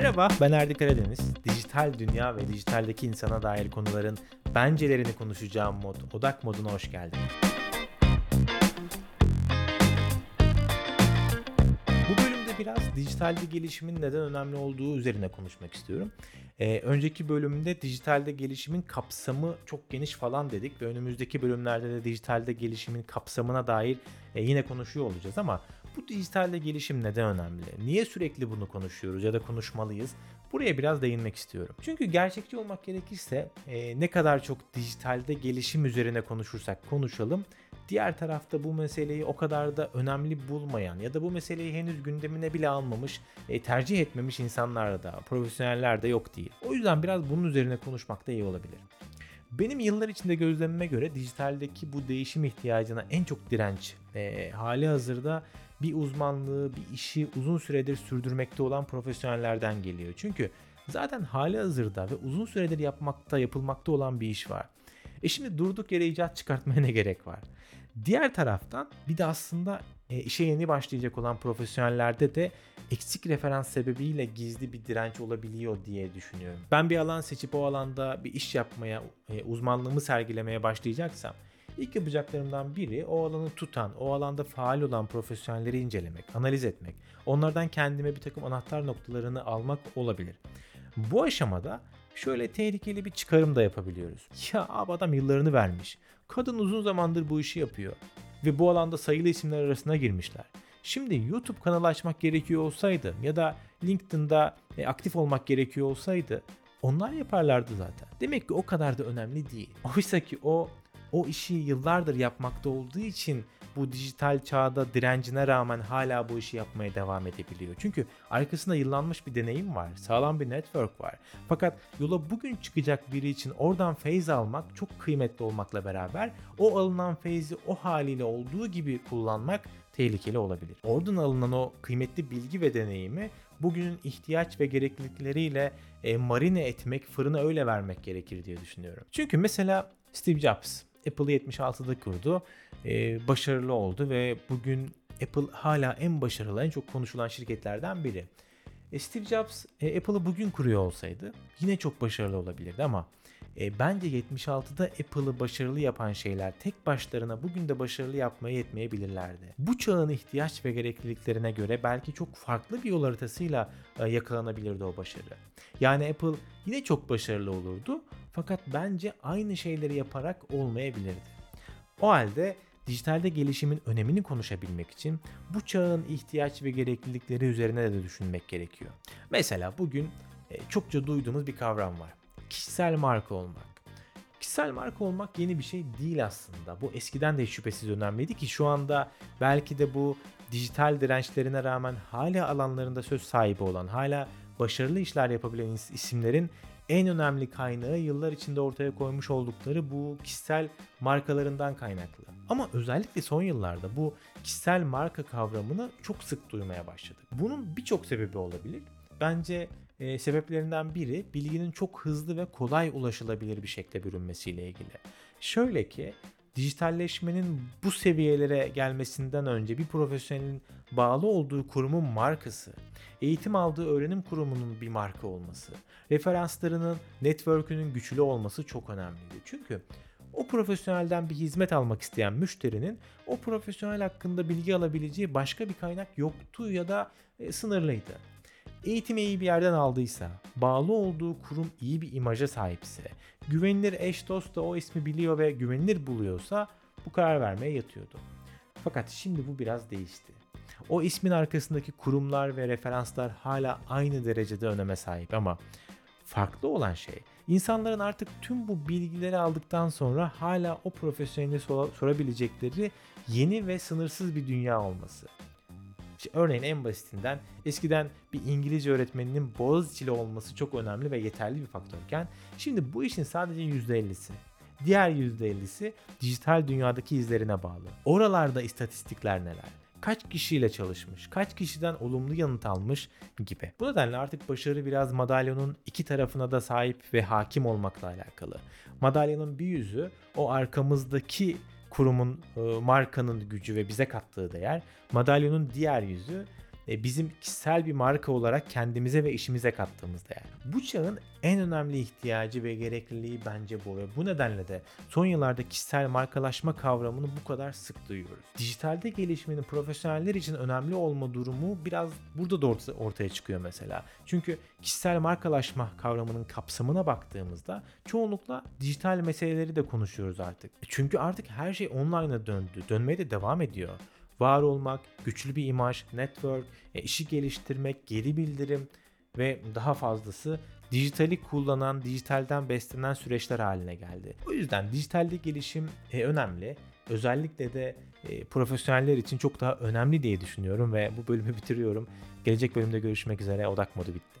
Merhaba ben Erdi Karadeniz. Dijital dünya ve dijitaldeki insana dair konuların bencelerini konuşacağım mod Odak moduna hoş geldin. Bu bölümde biraz dijitalde gelişimin neden önemli olduğu üzerine konuşmak istiyorum. Ee, önceki bölümde dijitalde gelişimin kapsamı çok geniş falan dedik ve önümüzdeki bölümlerde de dijitalde gelişimin kapsamına dair e, yine konuşuyor olacağız ama bu dijitalde gelişim neden önemli? Niye sürekli bunu konuşuyoruz ya da konuşmalıyız? Buraya biraz değinmek istiyorum. Çünkü gerçekçi olmak gerekirse e, ne kadar çok dijitalde gelişim üzerine konuşursak konuşalım diğer tarafta bu meseleyi o kadar da önemli bulmayan ya da bu meseleyi henüz gündemine bile almamış, e, tercih etmemiş insanlar da, profesyoneller de yok değil. O yüzden biraz bunun üzerine konuşmak da iyi olabilir. Benim yıllar içinde gözlemime göre dijitaldeki bu değişim ihtiyacına en çok direnç e, hali hazırda bir uzmanlığı, bir işi uzun süredir sürdürmekte olan profesyonellerden geliyor. Çünkü zaten hali hazırda ve uzun süredir yapmakta, yapılmakta olan bir iş var. E şimdi durduk yere icat çıkartmaya ne gerek var? Diğer taraftan bir de aslında e, işe yeni başlayacak olan profesyonellerde de eksik referans sebebiyle gizli bir direnç olabiliyor diye düşünüyorum. Ben bir alan seçip o alanda bir iş yapmaya, e, uzmanlığımı sergilemeye başlayacaksam İlk yapacaklarımdan biri o alanı tutan, o alanda faal olan profesyonelleri incelemek, analiz etmek. Onlardan kendime bir takım anahtar noktalarını almak olabilir. Bu aşamada şöyle tehlikeli bir çıkarım da yapabiliyoruz. Ya abi adam yıllarını vermiş. Kadın uzun zamandır bu işi yapıyor. Ve bu alanda sayılı isimler arasına girmişler. Şimdi YouTube kanalı açmak gerekiyor olsaydı ya da LinkedIn'da e, aktif olmak gerekiyor olsaydı onlar yaparlardı zaten. Demek ki o kadar da önemli değil. Oysa ki o o işi yıllardır yapmakta olduğu için bu dijital çağda direncine rağmen hala bu işi yapmaya devam edebiliyor. Çünkü arkasında yıllanmış bir deneyim var, sağlam bir network var. Fakat yola bugün çıkacak biri için oradan feyz almak çok kıymetli olmakla beraber o alınan feyzi o haliyle olduğu gibi kullanmak tehlikeli olabilir. Oradan alınan o kıymetli bilgi ve deneyimi bugünün ihtiyaç ve gereklilikleriyle e, marine etmek, fırına öyle vermek gerekir diye düşünüyorum. Çünkü mesela Steve Jobs Apple'ı 76'da kurdu. Ee, başarılı oldu ve bugün Apple hala en başarılı, en çok konuşulan şirketlerden biri. E, Steve Jobs e, Apple'ı bugün kuruyor olsaydı yine çok başarılı olabilirdi ama e, bence 76'da Apple'ı başarılı yapan şeyler tek başlarına bugün de başarılı yapmaya yetmeyebilirlerdi. Bu çağın ihtiyaç ve gerekliliklerine göre belki çok farklı bir yol haritasıyla e, yakalanabilirdi o başarı. Yani Apple yine çok başarılı olurdu fakat bence aynı şeyleri yaparak olmayabilirdi. O halde dijitalde gelişimin önemini konuşabilmek için bu çağın ihtiyaç ve gereklilikleri üzerine de düşünmek gerekiyor. Mesela bugün e, çokça duyduğumuz bir kavram var. Kişisel marka olmak. Kişisel marka olmak yeni bir şey değil aslında. Bu eskiden de şüphesiz önemliydi ki şu anda belki de bu dijital dirençlerine rağmen hala alanlarında söz sahibi olan, hala başarılı işler yapabilen isimlerin en önemli kaynağı yıllar içinde ortaya koymuş oldukları bu kişisel markalarından kaynaklı. Ama özellikle son yıllarda bu kişisel marka kavramını çok sık duymaya başladık. Bunun birçok sebebi olabilir. Bence e, sebeplerinden biri bilginin çok hızlı ve kolay ulaşılabilir bir şekilde bürünmesiyle ilgili. Şöyle ki dijitalleşmenin bu seviyelere gelmesinden önce bir profesyonelin bağlı olduğu kurumun markası, eğitim aldığı öğrenim kurumunun bir marka olması, referanslarının, network'ünün güçlü olması çok önemliydi. Çünkü o profesyonelden bir hizmet almak isteyen müşterinin o profesyonel hakkında bilgi alabileceği başka bir kaynak yoktu ya da e, sınırlıydı. Eğitimi iyi bir yerden aldıysa, bağlı olduğu kurum iyi bir imaja sahipse, güvenilir eş dost da o ismi biliyor ve güvenilir buluyorsa bu karar vermeye yatıyordu. Fakat şimdi bu biraz değişti. O ismin arkasındaki kurumlar ve referanslar hala aynı derecede öneme sahip ama farklı olan şey insanların artık tüm bu bilgileri aldıktan sonra hala o profesyoneli sorabilecekleri yeni ve sınırsız bir dünya olması. Örneğin en basitinden eskiden bir İngilizce öğretmeninin Boğaziçi'li olması çok önemli ve yeterli bir faktörken şimdi bu işin sadece %50'si. Diğer %50'si dijital dünyadaki izlerine bağlı. Oralarda istatistikler neler? kaç kişiyle çalışmış, kaç kişiden olumlu yanıt almış gibi. Bu nedenle artık başarı biraz madalyonun iki tarafına da sahip ve hakim olmakla alakalı. Madalyonun bir yüzü o arkamızdaki kurumun, e, markanın gücü ve bize kattığı değer. Madalyonun diğer yüzü bizim kişisel bir marka olarak kendimize ve işimize kattığımız değer. Bu çağın en önemli ihtiyacı ve gerekliliği bence bu ve bu nedenle de son yıllarda kişisel markalaşma kavramını bu kadar sık duyuyoruz. Dijitalde gelişmenin profesyoneller için önemli olma durumu biraz burada da orta- ortaya çıkıyor mesela. Çünkü kişisel markalaşma kavramının kapsamına baktığımızda çoğunlukla dijital meseleleri de konuşuyoruz artık. E Çünkü artık her şey online'a döndü. Dönmeye de devam ediyor. Var olmak, güçlü bir imaj, network, e, işi geliştirmek, geri bildirim ve daha fazlası dijitali kullanan, dijitalden beslenen süreçler haline geldi. O yüzden dijitalde gelişim e, önemli. Özellikle de e, profesyoneller için çok daha önemli diye düşünüyorum ve bu bölümü bitiriyorum. Gelecek bölümde görüşmek üzere. Odak modu bitti.